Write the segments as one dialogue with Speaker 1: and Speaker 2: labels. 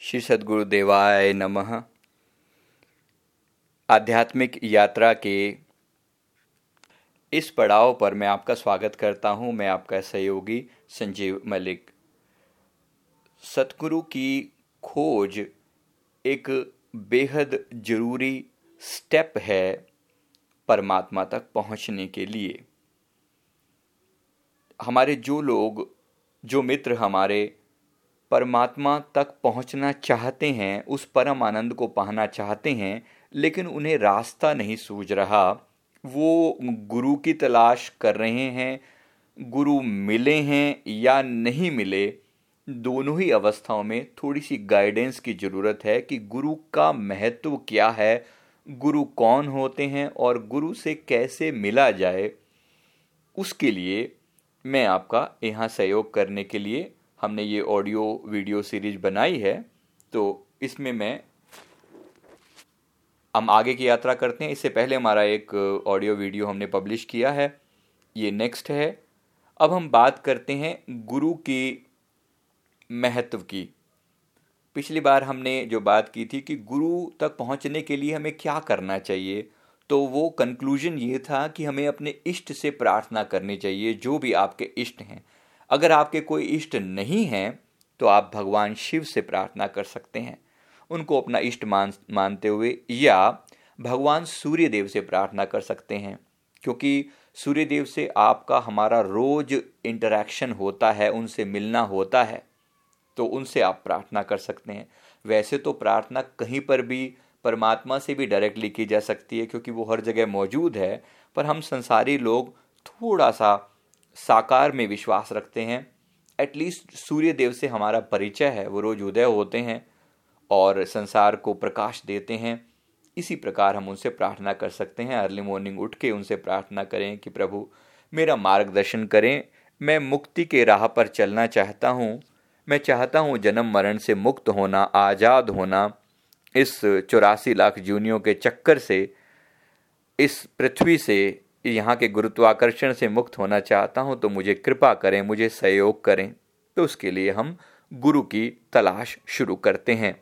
Speaker 1: श्री सदगुरुदेवाय नमः। आध्यात्मिक यात्रा के इस पड़ाव पर मैं आपका स्वागत करता हूँ। मैं आपका सहयोगी संजीव मलिक। सतगुरु की खोज एक बेहद ज़रूरी स्टेप है परमात्मा तक पहुँचने के लिए। हमारे जो लोग, जो मित्र हमारे परमात्मा तक पहुँचना चाहते हैं, उस परम आनंद को पाना चाहते हैं, लेकिन उन्हें रास्ता नहीं सूझ रहा। वो गुरु की तलाश कर रहे हैं, गुरु मिले हैं या नहीं मिले, दोनों ही अवस्थाओं में थोड़ी सी गाइडेंस की ज़रूरत है कि गुरु का महत्व क्या है, गुरु कौन होते हैं और गुरु से कैसे मिला जाए। उसके लिए मैं आपका यहाँ सहयोग करने के लिए हमने ये ऑडियो वीडियो सीरीज़ बनाई है तो इसमें मैं हम आगे की यात्रा करते हैं। इससे पहले हमारा एक ऑडियो वीडियो हमने पब्लिश किया है। ये नेक्स्ट है। अब हम बात करते हैं गुरु की महत्व की। पिछली बार हमने जो बात की थी कि गुरु तक पहुँचने के लिए हमें क्या करना चाहिए तो वो कंक्लूजन ये था कि हमें अपने इष्ट से प्रार्थना करनी चाहिए, जो भी आपके इष्ट हैं। अगर आपके कोई इष्ट नहीं हैं तो आप भगवान शिव से प्रार्थना कर सकते हैं। उनको अपना इष्ट मान, मानते हुए या भगवान सूर्य देव से प्रार्थना कर सकते हैं, क्योंकि सूर्य देव से आपका हमारा रोज इंटरेक्शन होता है, उनसे मिलना होता है तो उनसे आप प्रार्थना कर सकते हैं। वैसे तो प्रार्थना कहीं पर भी परमात्मा से भी डायरेक्टली की जा सकती है, क्योंकि वो हर जगह मौजूद है, पर हम संसारी लोग थोड़ा सा साकार में विश्वास रखते हैं। एटलीस्ट सूर्य देव से हमारा परिचय है, वो रोज उदय होते हैं और संसार को प्रकाश देते हैं। इसी प्रकार हम उनसे प्रार्थना कर सकते हैं। अर्ली मॉर्निंग उठ के उनसे प्रार्थना करें कि प्रभु, मेरा मार्गदर्शन करें। मैं मुक्ति के राह पर चलना चाहता हूँ। मैं चाहता हूँ जन्म मरण से मुक्त होना, आज़ाद होना। इस चौरासी लाख जूनियों के चक्कर से, इस पृथ्वी से यहाँ के गुरुत्वाकर्षण से मुक्त होना चाहता हूँ तो मुझे कृपा करें मुझे सहयोग करें। तो उसके लिए हम गुरु की तलाश शुरू करते हैं।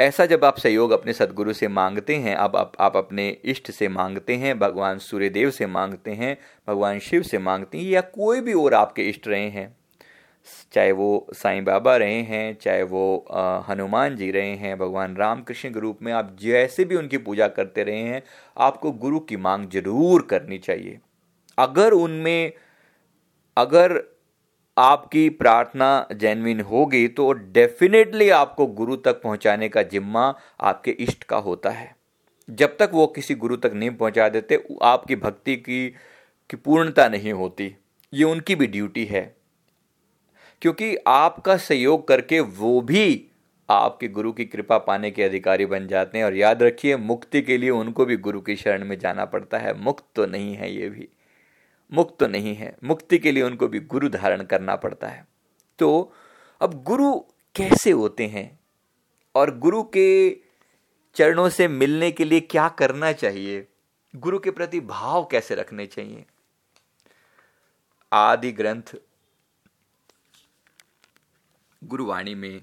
Speaker 1: ऐसा जब आप सहयोग अपने सदगुरु से मांगते हैं अब आप, आप अपने इष्ट से मांगते हैं भगवान सूर्यदेव से मांगते हैं भगवान शिव से मांगते हैं या कोई भी और आपके इष्ट रहे हैं चाहे वो साईं बाबा रहे हैं, चाहे वो हनुमान जी रहे हैं, भगवान रामकृष्ण के रूप में आप जैसे भी उनकी पूजा करते रहे हैं, आपको गुरु की मांग ज़रूर करनी चाहिए। अगर उनमें, अगर आपकी प्रार्थना जेनविन होगी तो डेफिनेटली आपको गुरु तक पहुँचाने का जिम्मा आपके इष्ट का होता है। जब तक वो किसी गुरु तक नहीं पहुँचा देते, आपकी भक्ति की की पूर्णता नहीं होती। ये उनकी भी ड्यूटी है। क्योंकि आपका सहयोग करके वो भी आपके गुरु की कृपा पाने के अधिकारी बन जाते हैं। और याद रखिए, मुक्ति के लिए उनको भी गुरु की शरण में जाना पड़ता है। मुक्त तो नहीं है ये भी। मुक्त तो नहीं है। मुक्ति के लिए उनको भी गुरु धारण करना पड़ता है। तो अब गुरु कैसे होते हैं? और गुरु के चरणों से मिलने के लिए क्या करना चाहिए? गुरु के प्रति भाव कैसे रखने चाहिए? आदि ग्रंथ गुरुवाणी में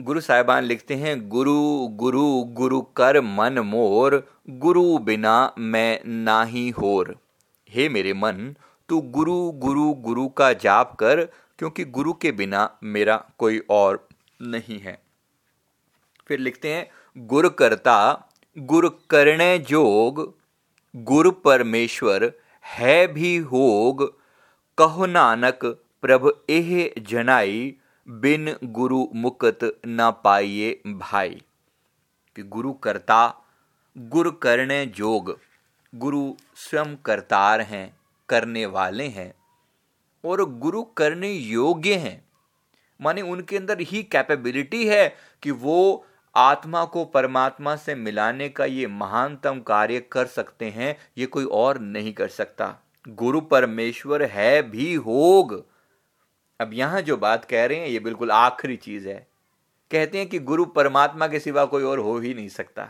Speaker 1: गुरु साहिबान लिखते हैं, गुरु गुरु गुरु कर मन मोर, गुरु बिना मैं नाही होर। हे मेरे मन, तू गुरु गुरु गुरु का जाप कर, क्योंकि गुरु के बिना मेरा कोई और नहीं है। फिर लिखते हैं, गुर करता, गुर करने जोग, गुरु परमेश्वर है भी होग कहो नानक, प्रभ एह जनाई, बिन गुरु मुकत न पाइए भाई। कि गुरु करता, गुरु करने जोग, गुरु स्वयं करतार हैं, करने वाले हैं, और गुरु करने योग्य हैं। माने उनके अंदर ही कैपेबिलिटी है कि वो आत्मा को परमात्मा से मिलाने का ये महानतम कार्य कर सकते हैं, ये कोई और नहीं कर सकता। गुरु परमेश्वर है भी होग। अब यहाँ जो बात कह रहे हैं, ये बिल्कुल आखिरी चीज़ है। कहते हैं कि गुरु परमात्मा के सिवा कोई और हो ही नहीं सकता।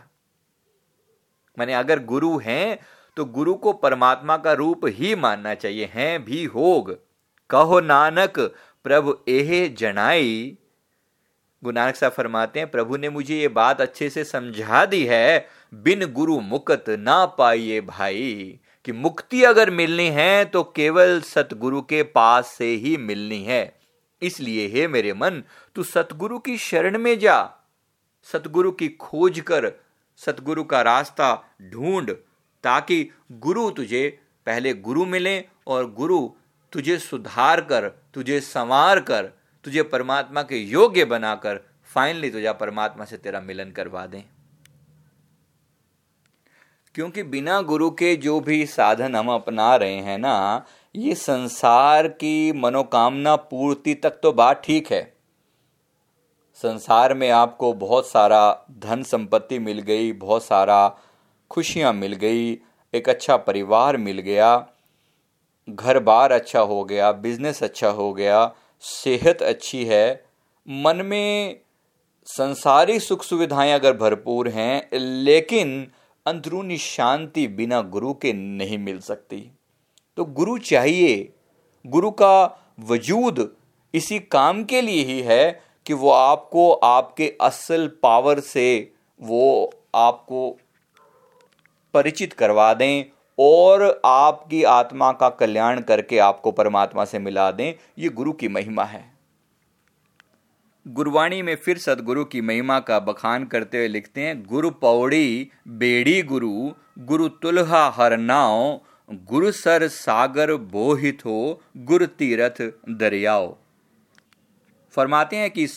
Speaker 1: माने अगर गुरु हैं तो गुरु को परमात्मा का रूप ही मानना चाहिए, हैं भी होग। कहो नानक, प्रभु एहे जनाई। गुरु नानक साहब फरमाते हैं, प्रभु ने मुझे ये बात अच्छे से समझा दी है, बिन गुरु मुकत ना पाइए भाई। कि मुक्ति अगर मिलनी है तो केवल सतगुरु के पास से ही मिलनी है। इसलिए हे मेरे मन, तू सतगुरु की शरण में जा। सतगुरु की खोज कर, सतगुरु का रास्ता ढूंढ, ताकि गुरु तुझे पहले गुरु मिले और गुरु तुझे सुधार कर, तुझे संवार कर, तुझे परमात्मा के योग्य बनाकर फाइनली तुझे परमात्मा से तेरा मिलन करवा दें। क्योंकि बिना गुरु के जो भी साधन हम अपना रहे हैं ना, ये संसार की मनोकामना पूर्ति तक तो बात ठीक है। संसार में आपको बहुत सारा धन संपत्ति मिल गई, बहुत सारा खुशियाँ मिल गई, एक अच्छा परिवार मिल गया घर बार अच्छा हो गया बिज़नेस अच्छा हो गया, सेहत अच्छी है, मन में संसारी सुख सुविधाएँ अगर भरपूर हैं, लेकिन अंदरूनी शांति बिना गुरु के नहीं मिल सकती। तो गुरु चाहिए। गुरु का वजूद इसी काम के लिए ही है कि वो आपको आपके असल पावर से वो आपको परिचित करवा दें और आपकी आत्मा का कल्याण करके आपको परमात्मा से मिला दें। ये गुरु की महिमा है। गुरुवाणी में फिर सदगुरु की महिमा का बखान करते हुए लिखते हैं, गुरु पौड़ी, बेड़ी गुरु गुरु तुल्हा हर नाव, गुरु सर सागर बोहित हो, गुरु तीरथ दरियाओ। फरमाते हैं कि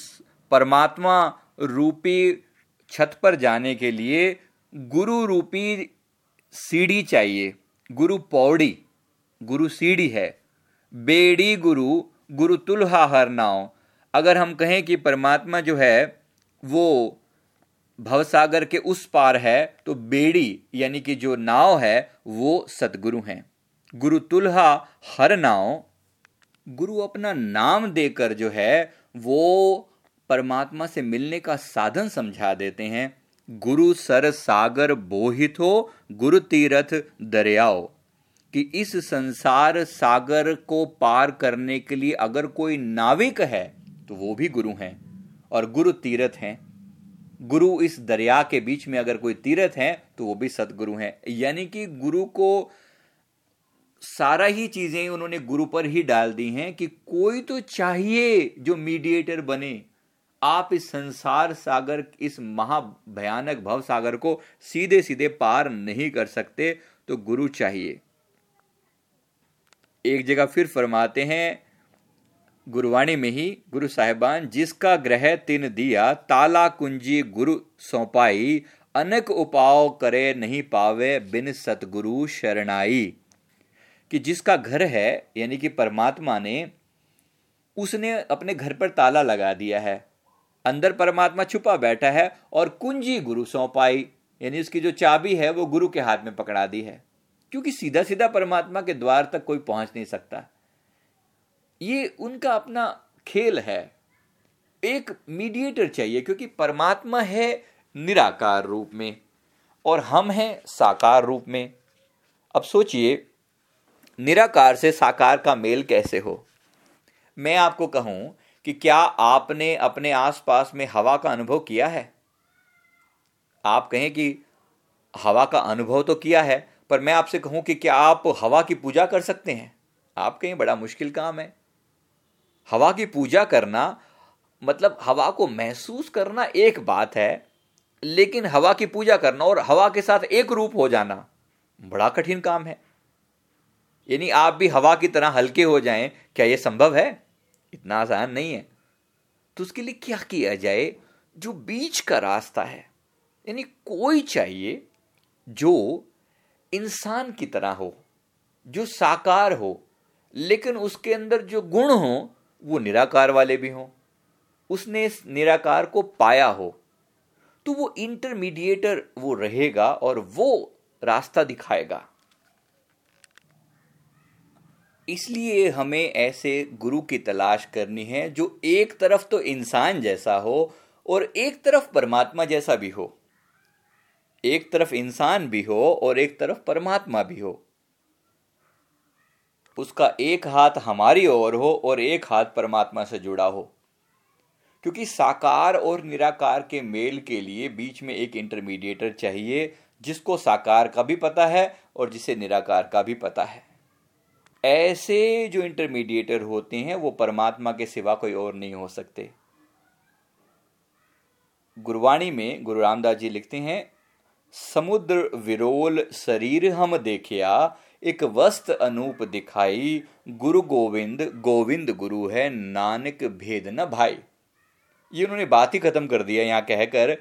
Speaker 1: परमात्मा रूपी छत पर जाने के लिए गुरु रूपी सीढ़ी चाहिए। गुरु पौड़ी, गुरु सीढ़ी है। बेड़ी गुरु गुरु तुल्हा हर नाव अगर हम कहें कि परमात्मा जो है, वो भवसागर के उस पार है तो बेड़ी यानी कि जो नाव है, वो सतगुरु हैं। गुरु तुल्हा हर नाव, गुरु अपना नाम देकर जो है, वो परमात्मा से मिलने का साधन समझा देते हैं। गुरु सर सागर बोहित हो, गुरु तीरथ दरियाओ। कि इस संसार सागर को पार करने के लिए अगर कोई नाविक है तो वो भी गुरु हैं और गुरु तीरथ हैं। गुरु इस दरिया के बीच में अगर कोई तीरथ है तो वो भी सतगुरु हैं। यानी कि गुरु को सारा ही चीज़ें उन्होंने गुरु पर ही डाल दी हैं कि कोई तो चाहिए जो मीडिएटर बने। आप इस संसार सागर, इस महाभयानक भव सागर को सीधे सीधे पार नहीं कर सकते तो गुरु चाहिए। एक जगह फिर फरमाते हैं गुरुवाणी में ही गुरु साहिबान, जिसका ग्रह तिन दिया, ताला कुंजी गुरु सौंपाई, अनेक उपाव करे नहीं पावे बिन सतगुरु शरणाई। कि जिसका घर है, यानी कि परमात्मा ने, उसने अपने घर पर ताला लगा दिया है। अंदर परमात्मा छुपा बैठा है और कुंजी गुरु सौंपाई, यानी उसकी जो चाबी है, वो गुरु के हाथ में पकड़ा दी है। क्योंकि सीधा सीधा परमात्मा के द्वार तक कोई पहुँच नहीं सकता। ये उनका अपना खेल है। एक मीडिएटर चाहिए, क्योंकि परमात्मा है निराकार रूप में और हम हैं साकार रूप में। अब सोचिए, निराकार से साकार का मेल कैसे हो? मैं आपको कहूँ कि क्या आपने अपने आसपास में हवा का अनुभव किया है? आप कहें कि हवा का अनुभव तो किया है, पर मैं आपसे कहूँ कि क्या आप हवा की पूजा कर सकते हैं? आप कहें, बड़ा मुश्किल काम है। हवा की पूजा करना मतलब हवा को महसूस करना एक बात है, लेकिन हवा की पूजा करना और हवा के साथ एक रूप हो जाना बड़ा कठिन काम है। यानी आप भी हवा की तरह हल्के हो जाएँ, क्या यह संभव है? इतना आसान नहीं है। तो उसके लिए क्या किया जाए? जो बीच का रास्ता है, यानी कोई चाहिए जो इंसान की तरह हो, जो साकार हो, लेकिन उसके अंदर जो गुण हो वो निराकार वाले भी हों। उसने इस निराकार को पाया हो तो वो इंटरमीडिएटर वो रहेगा और वो रास्ता दिखाएगा। इसलिए हमें ऐसे गुरु की तलाश करनी है जो एक तरफ़ तो इंसान जैसा हो और एक तरफ़ परमात्मा जैसा भी हो। एक तरफ़ इंसान भी हो और एक तरफ़ परमात्मा भी हो। उसका एक हाथ हमारी ओर हो और एक हाथ परमात्मा से जुड़ा हो। क्योंकि साकार और निराकार के मेल के लिए बीच में एक इंटरमीडिएटर चाहिए, जिसको साकार का भी पता है और जिसे निराकार का भी पता है। ऐसे जो इंटरमीडिएटर होते हैं, वो परमात्मा के सिवा कोई और नहीं हो सकते। गुरवाणी में गुरु रामदास जी लिखते हैं, समुद्र विरोल शरीर हम देखिया एक वस्त अनूप दिखाई, गुरु गोविंद गोविंद गुरु है, नानक भेद न भाई। ये उन्होंने बात ही खत्म कर दिया यहाँ कहकर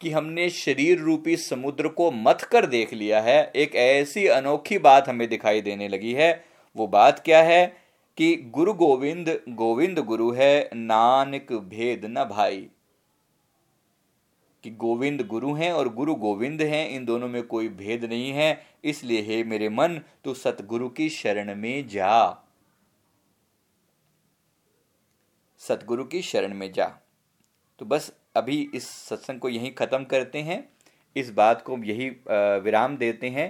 Speaker 1: कि हमने शरीर रूपी समुद्र को मथ कर देख लिया है, एक ऐसी अनोखी बात हमें दिखाई देने लगी है। वो बात क्या है कि गुरु गोविंद गोविंद गुरु है, नानक भेद न भाई। कि गोविंद गुरु हैं और गुरु गोविंद हैं, इन दोनों में कोई भेद नहीं है। इसलिए हे मेरे मन, तू सतगुरु की शरण में जा। सतगुरु की शरण में जा। तो बस अभी इस सत्संग को यहीं ख़त्म करते हैं। इस बात को यही विराम देते हैं।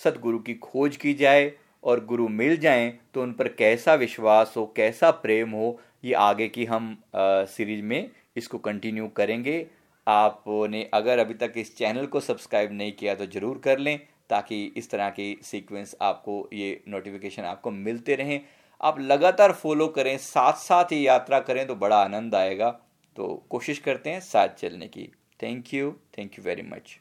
Speaker 1: सतगुरु की खोज की जाए और गुरु मिल जाएँ तो उन पर कैसा विश्वास हो, कैसा प्रेम हो, ये आगे की हम सीरीज़ में इसको कंटिन्यू करेंगे। आपने अगर अभी तक इस चैनल को सब्सक्राइब नहीं किया तो ज़रूर कर लें, ताकि इस तरह की सीक्वेंस आपको ये नोटिफिकेशन आपको मिलते रहें। आप लगातार फॉलो करें साथ साथ ही यात्रा करें तो बड़ा आनंद आएगा। तो कोशिश करते हैं साथ चलने की। Thank you thank you very much